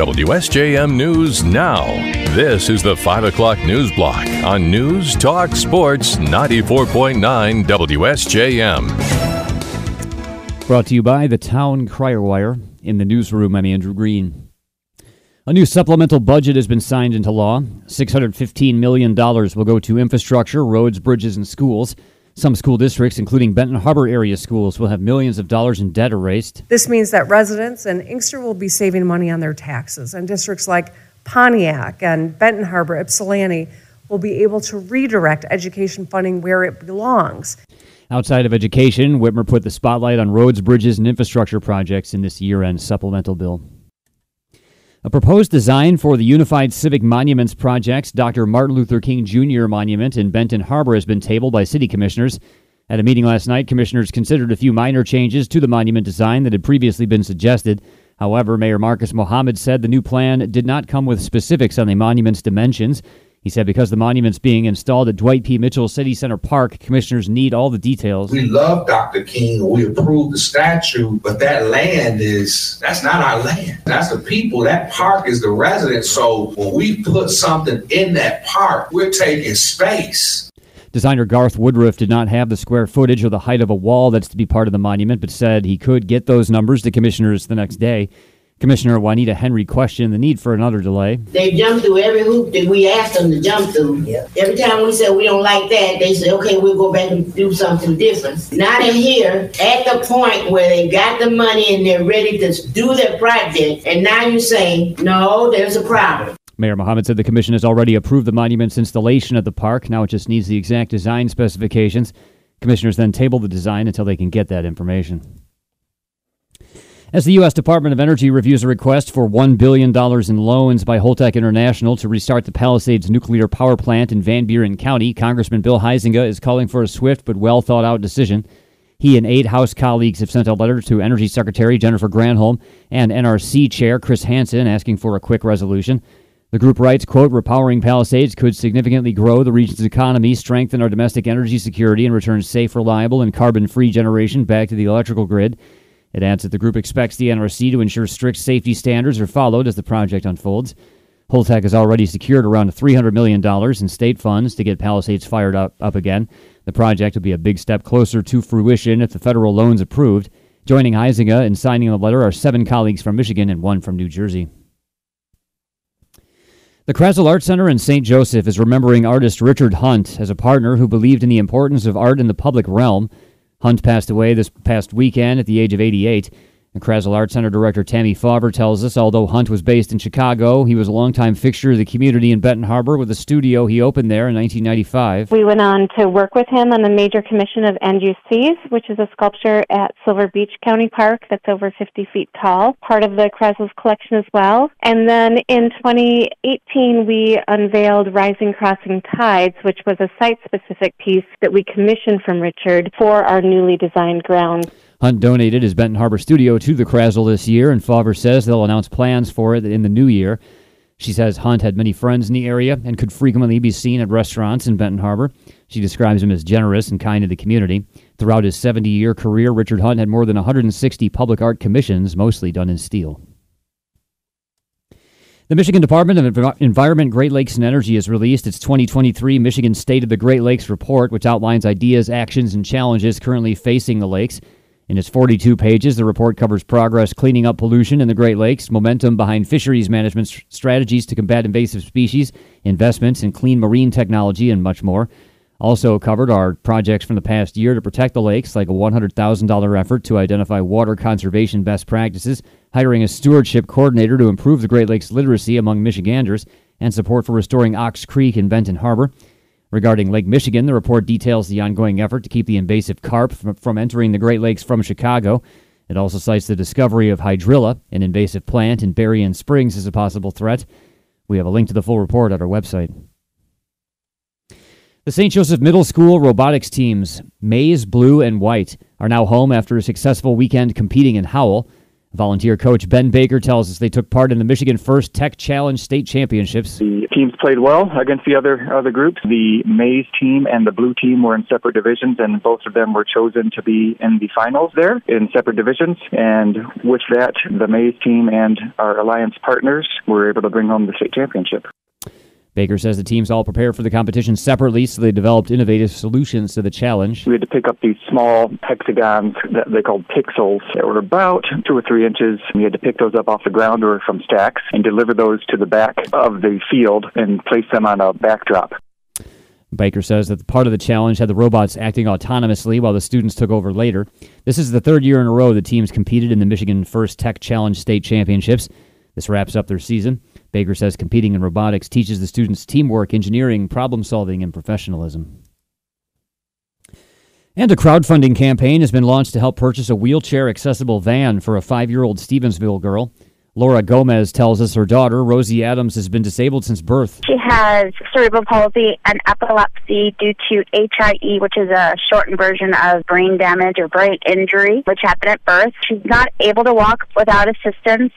WSJM News Now. This is the 5 o'clock news block on News Talk Sports 94.9 WSJM. Brought to you by the Town Crier Wire. In the newsroom, I'm Andrew Green. A new supplemental budget has been signed into law. $615 million will go to infrastructure, roads, bridges, and schools. Some school districts, including Benton Harbor area schools, will have millions of dollars in debt erased. This means that residents in Inkster will be saving money on their taxes, and districts like Pontiac and Benton Harbor, Ypsilanti will be able to redirect education funding where it belongs. Outside of education, Whitmer put the spotlight on roads, bridges, and infrastructure projects in this year end supplemental bill. A proposed design for the Unified Civic Monuments Project's Dr. Martin Luther King Jr. Monument in Benton Harbor has been tabled by city commissioners. At a meeting last night, commissioners considered a few minor changes to the monument design that had previously been suggested. However, Mayor Marcus Muhammad said the new plan did not come with specifics on the monument's dimensions. He said because the monument's being installed at Dwight P. Mitchell City Center Park, commissioners need all the details. We love Dr. King. We approve the statue, but that land is, that's not our land. That's the people. That park is the residents. So when we put something in that park, we're taking space. Designer Garth Woodruff did not have the square footage or the height of a wall that's to be part of the monument, but said he could get those numbers to commissioners the next day. Commissioner Juanita Henry questioned the need for another delay. They jumped through every hoop that we asked them to jump through. Yeah. Every time we said we don't like that, they said, okay, we'll go back and do something different. Now they're here at the point where they got the money and they're ready to do their project, and now you're saying, no, there's a problem. Mayor Muhammad said the commission has already approved the monument's installation at the park. Now it just needs the exact design specifications. Commissioners then table the design until they can get that information. As the U.S. Department of Energy reviews a request for $1 billion in loans by Holtec International to restart the Palisades nuclear power plant in Van Buren County, Congressman Bill Huizenga is calling for a swift but well thought out decision. He and eight House colleagues have sent a letter to Energy Secretary Jennifer Granholm and NRC Chair Chris Hanson asking for a quick resolution. The group writes, quote, repowering Palisades could significantly grow the region's economy, strengthen our domestic energy security, and return safe, reliable, and carbon-free generation back to the electrical grid. It adds that the group expects the NRC to ensure strict safety standards are followed as the project unfolds. Holtec has already secured around $300 million in state funds to get Palisades fired up, up again. The project will be a big step closer to fruition if the federal loan's approved. Joining Huizenga in signing the letter are seven colleagues from Michigan and one from New Jersey. The Krasl Art Center in St. Joseph is remembering artist Richard Hunt as a partner who believed in the importance of art in the public realm. Hunt passed away this past weekend at the age of 88. And Krasl Art Center director Tammy Fauver tells us although Hunt was based in Chicago, he was a longtime fixture of the community in Benton Harbor with a studio he opened there in 1995. We went on to work with him on the major commission of Sees, which is a sculpture at Silver Beach County Park that's over 50 feet tall, part of the Krasl's collection as well. And then in 2018, we unveiled Rising Crossing Tides, which was a site specific piece that we commissioned from Richard for our newly designed grounds. Hunt donated his Benton Harbor studio to the Krasl this year, and Fauver says they'll announce plans for it in the new year. She says Hunt had many friends in the area and could frequently be seen at restaurants in Benton Harbor. She describes him as generous and kind to the community. Throughout his 70 year career, Richard Hunt had more than 160 public art commissions, mostly done in steel. The Michigan Department of Environment, Great Lakes, and Energy has released its 2023 Michigan State of the Great Lakes report, which outlines ideas, actions, and challenges currently facing the lakes. In its 42 pages, the report covers progress cleaning up pollution in the Great Lakes, momentum behind fisheries management strategies to combat invasive species, investments in clean marine technology, and much more. Also covered are projects from the past year to protect the lakes, like a $100,000 effort to identify water conservation best practices, hiring a stewardship coordinator to improve the Great Lakes literacy among Michiganders, and support for restoring Ox Creek in Benton Harbor. Regarding Lake Michigan, the report details the ongoing effort to keep the invasive carp from entering the Great Lakes from Chicago. It also cites the discovery of hydrilla, an invasive plant in Berrien Springs, as a possible threat. We have a link to the full report at our website. The St. Joseph Middle School robotics teams, Maize, Blue, and White, are now home after a successful weekend competing in Howell. Volunteer coach Ben Baker tells us they took part in the Michigan First Tech Challenge State Championships. The teams played well against the other other groups. The maize team and the blue team were in separate divisions, and both of them were chosen to be in the finals there in separate divisions. And with that, the maize team and our alliance partners were able to bring home the state championship. Baker says the teams all prepared for the competition separately, so they developed innovative solutions to the challenge. We had to pick up these small hexagons that they called pixels that were about two or three inches. We had to pick those up off the ground or from stacks and deliver those to the back of the field and place them on a backdrop. Baker says that part of the challenge had the robots acting autonomously while the students took over later. This is the third year in a row the teams competed in the Michigan First Tech Challenge State Championships. This wraps up their season. Baker says competing in robotics teaches the students teamwork, engineering, problem solving, and professionalism. And a crowdfunding campaign has been launched to help purchase a wheelchair accessible van for a five year old Stevensville girl. Laura Gomez tells us her daughter, Rosie Adams, has been disabled since birth. She has cerebral palsy and epilepsy due to HIE, which is a shortened version of brain damage or brain injury, which happened at birth. She's not able to walk without assistance.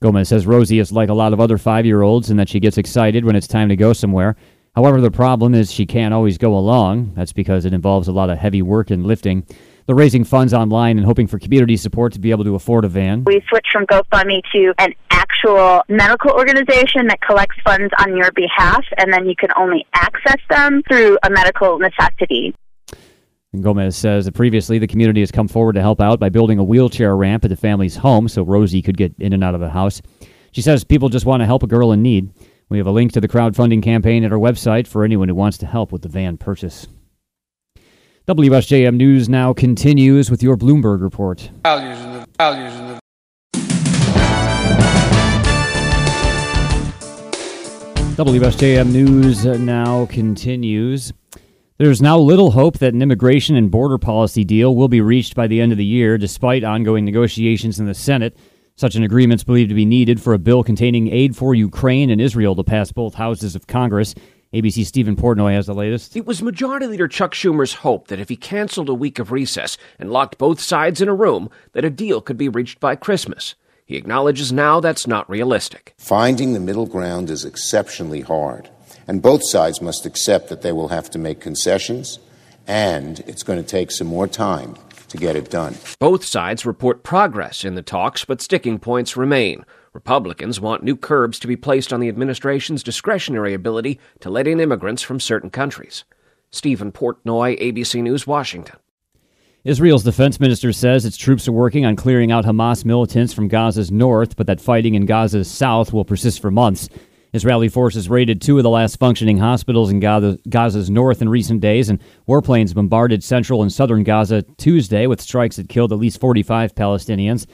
Gomez says Rosie is like a lot of other five year olds and that she gets excited when it's time to go somewhere. However, the problem is she can't always go along. That's because it involves a lot of heavy work and lifting. They're raising funds online and hoping for community support to be able to afford a van. We switched from GoFundMe to an actual medical organization that collects funds on your behalf, and then you can only access them through a medical necessity. And Gomez says that previously the community has come forward to help out by building a wheelchair ramp at the family's home so Rosie could get in and out of the house. She says people just want to help a girl in need. We have a link to the crowdfunding campaign at our website for anyone who wants to help with the van purchase. WSJM News now continues with your Bloomberg report. WSJM News now continues. There's now little hope that an immigration and border policy deal will be reached by the end of the year, despite ongoing negotiations in the Senate. Such an agreement is believed to be needed for a bill containing aid for Ukraine and Israel to pass both houses of Congress. ABC Steven Portnoy has the latest. It was Majority Leader Chuck Schumer's hope that if he canceled a week of recess and locked both sides in a room, that a deal could be reached by Christmas. He acknowledges now that's not realistic. Finding the middle ground is exceptionally hard, and both sides must accept that they will have to make concessions, and it's going to take some more time to get it done. Both sides report progress in the talks, but sticking points remain. Republicans want new curbs to be placed on the administration's discretionary ability to let in immigrants from certain countries. Steven Portnoy, ABC News, Washington. Israel's defense minister says its troops are working on clearing out Hamas militants from Gaza's north, but that fighting in Gaza's south will persist for months. Israeli forces raided two of the last functioning hospitals in Gaza's north in recent days, and warplanes bombarded central and southern Gaza Tuesday with strikes that killed at least 45 Palestinians.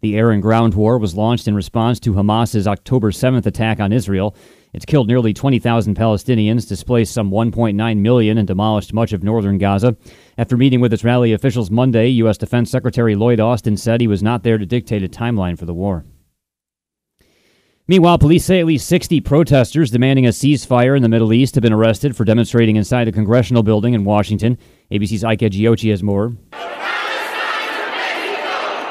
The air and ground war was launched in response to Hamas's October 7th attack on Israel. It's killed nearly 20,000 Palestinians, displaced some 1.9 million, and demolished much of northern Gaza. After meeting with Israeli officials Monday, U.S. Defense Secretary Lloyd Austin said he was not there to dictate a timeline for the war. Meanwhile, police say at least 60 protesters demanding a ceasefire in the Middle East have been arrested for demonstrating inside a congressional building in Washington. ABC's Ike Ejiochi has more.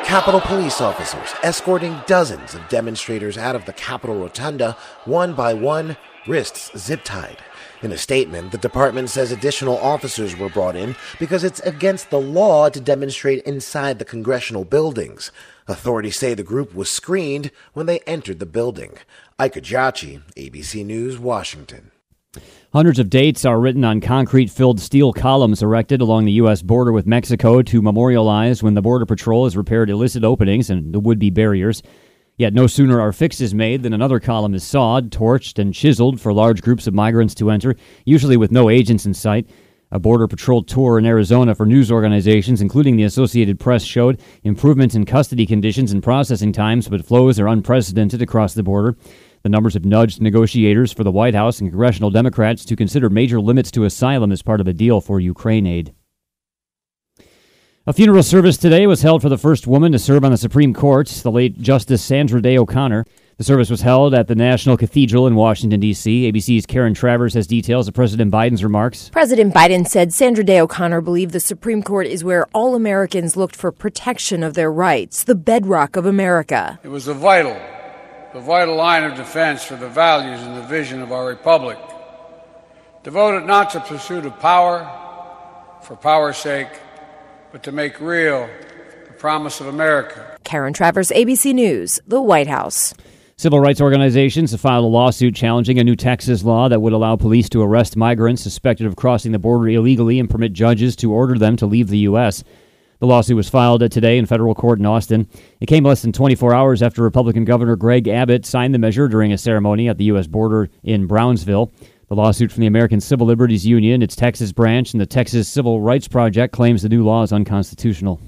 Capitol police officers escorting dozens of demonstrators out of the Capitol Rotunda, one by one, wrists zip tied. In a statement, the department says additional officers were brought in because it's against the law to demonstrate inside the congressional buildings. Authorities say the group was screened when they entered the building. Ike Ejiochi, ABC News, Washington. Hundreds of dates are written on concrete filled steel columns erected along the U.S. border with Mexico to memorialize when the Border Patrol has repaired illicit openings and the would be barriers. Yet no sooner are fixes made than another column is sawed, torched, and chiseled for large groups of migrants to enter, usually with no agents in sight. A Border Patrol tour in Arizona for news organizations, including the Associated Press, showed improvements in custody conditions and processing times, but flows are unprecedented across the border. The numbers have nudged negotiators for the White House and congressional Democrats to consider major limits to asylum as part of a deal for Ukraine aid. A funeral service today was held for the first woman to serve on the Supreme Court, the late Justice Sandra Day O'Connor. The service was held at the National Cathedral in Washington, D.C. ABC's Karen Travers has details of President Biden's remarks. President Biden said Sandra Day O'Connor believed the Supreme Court is where all Americans looked for protection of their rights, the bedrock of America. It was a vital, a vital line of defense for the values and the vision of our republic, devoted not to pursuit of power for power's sake, but to make real the promise of America. Karen Travers, ABC News, the White House. Civil rights organizations have filed a lawsuit challenging a new Texas law that would allow police to arrest migrants suspected of crossing the border illegally and permit judges to order them to leave the U.S. The lawsuit was filed today in federal court in Austin. It came less than 24 hours after Republican Governor Greg Abbott signed the measure during a ceremony at the U.S. border in Brownsville. The lawsuit from the American Civil Liberties Union, its Texas branch, and the Texas Civil Rights Project claims the new law is unconstitutional.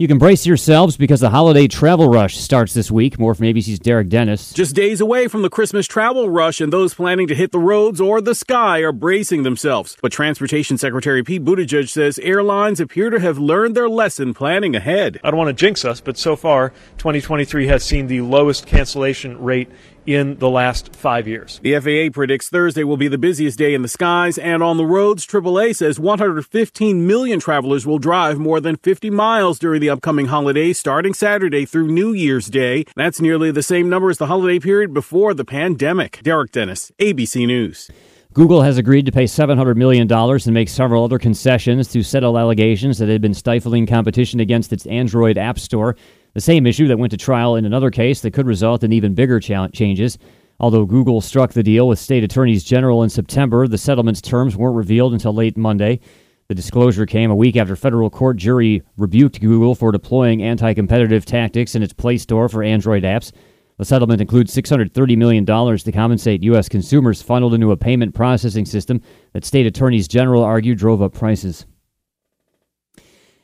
You can brace yourselves because the holiday travel rush starts this week. More from ABC's Derek Dennis. Just days away from the Christmas travel rush, and those planning to hit the roads or the sky are bracing themselves. But Transportation Secretary Pete Buttigieg says airlines appear to have learned their lesson planning ahead. I don't want to jinx us, but so far, 2023 has seen the lowest cancellation rate in the last five years. The FAA predicts Thursday will be the busiest day in the skies and on the roads. AAA says 115 million travelers will drive more than 50 miles during the upcoming holiday, starting Saturday through New Year's Day. That's nearly the same number as the holiday period before the pandemic. Derek Dennis, ABC News. Google has agreed to pay $700 million and make several other concessions to settle allegations that it had been stifling competition against its Android App Store the same issue that went to trial in another case that could result in even bigger changes. Although Google struck the deal with state attorneys general in September, the settlement's terms weren't revealed until late Monday. The disclosure came a week after federal court jury rebuked Google for deploying anti competitive tactics in its Play Store for Android apps. The settlement includes $630 million to compensate U.S. consumers funneled into a payment processing system that state attorneys general argue drove up prices.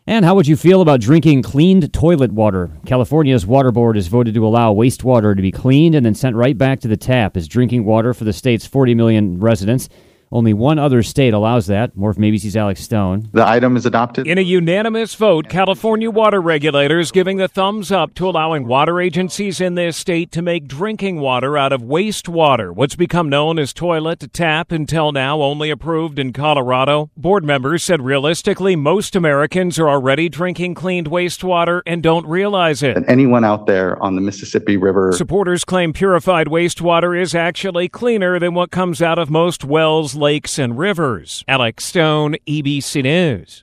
And how would you feel about drinking cleaned toilet water? California's water board has voted to allow wastewater to be cleaned and then sent right back to the tap as drinking water for the state's 40 million residents. Only one other state allows that. More from ABC's Alex Stone. The item is adopted. In a unanimous vote, California water regulators giving the thumbs up to allowing water agencies in this state to make drinking water out of wastewater, what's become known as toilet to tap until now only approved in Colorado. Board members said realistically, most Americans are already drinking cleaned wastewater and don't realize it. And anyone out there on the Mississippi River. Supporters claim purified wastewater is actually cleaner than what comes out of most wells lakes, and rivers. Alex Stone, ABC News.